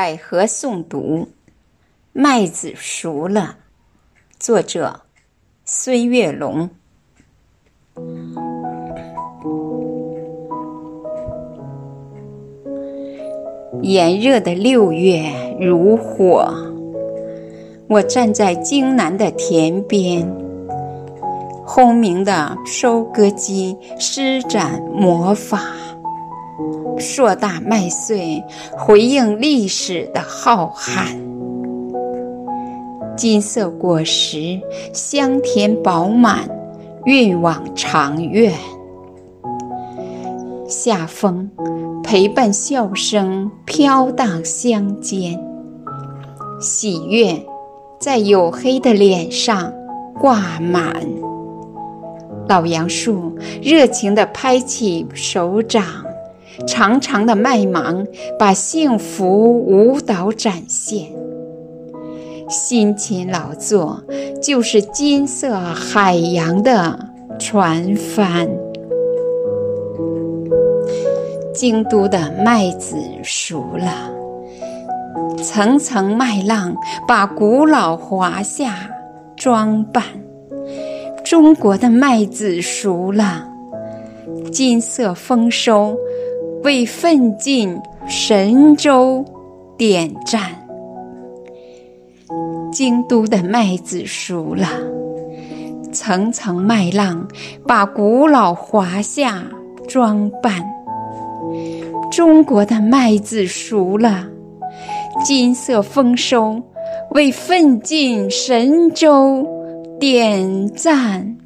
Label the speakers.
Speaker 1: 百合诵读，麦子熟了。作者：孙月龙。炎热的六月如火，我站在京南的田边，轰鸣的收割机施展魔法。硕大麦穗回应历史的浩瀚，金色果实香甜饱满，运往长院。夏风陪伴笑声飘荡乡间，喜悦在黝黑的脸上挂满。老杨树热情地拍起手掌。长长的麦芒把幸福舞蹈展现，辛勤劳作就是金色海洋的船帆。京都的麦子熟了，层层麦浪把古老华夏装扮。中国的麦子熟了，金色丰收。为奋进神州点赞。京都的麦子熟了，层层麦浪把古老华夏装扮。中国的麦子熟了，金色丰收为奋进神州点赞。